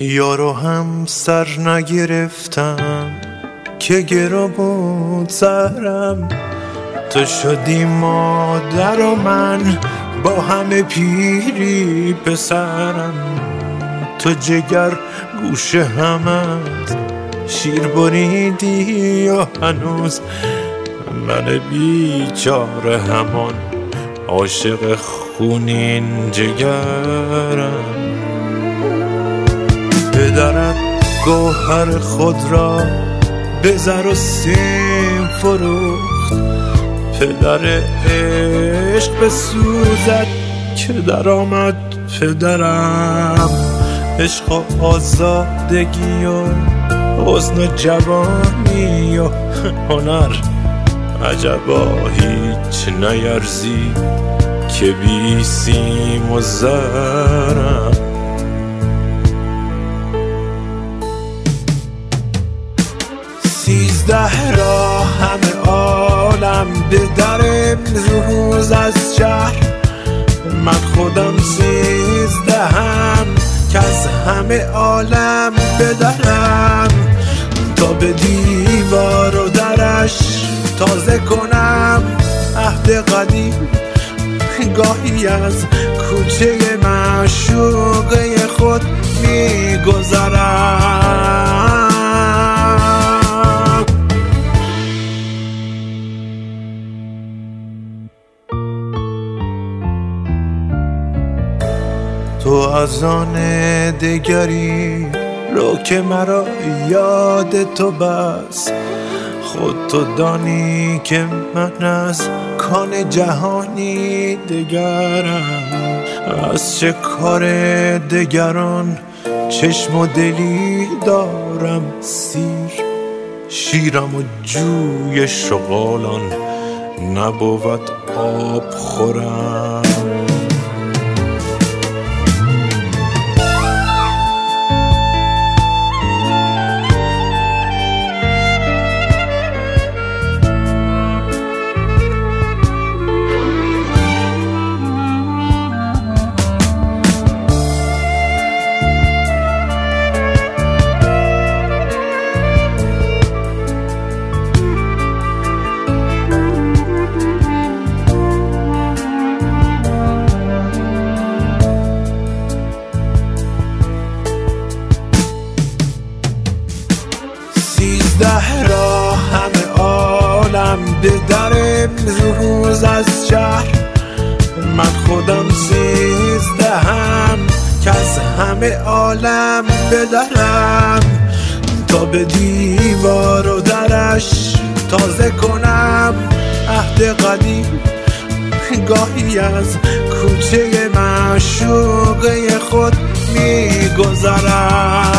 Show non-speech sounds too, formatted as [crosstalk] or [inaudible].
یارو هم سر نگرفتم که گرا بود سرم. تو شدی مادر و من با همه پیری پسرم. تو جگر گوشه همت شیر بریدی و هنوز من بیچاره همان عاشق خونین جگرم. پدرت گوهر خود را به زر و سیم فروخت. پدر عشق به سوزد که در آمد پدرم. عشق و آزادگی و حسن و جوانی و [laughs] هنر عجبا هیچ نیرزید که بی سیم و زرم. سیزده را همه عالم به در امروز از شهر. من خودم سیزدهم که از همه عالم بدرم. تا به دیوار و درش تازه کنم عهد قدیم. گاهی از کوچه معشوقه تو از آن دگری رو که مرا یاد تو بس. خود تو دانی که من از کان جهانی دگرم. از چه کار دگران چشم و دلی دارم؟ سیر شیرم و جوی شغالان نبود آب خورم. عالم به در امروز از شهر. من خودم سیزدهم که از همه عالم بدرم. تا به دیوار و درش تازه کنم. عهد قدیم گاهی از کوچه معشوقه خود میگذرم.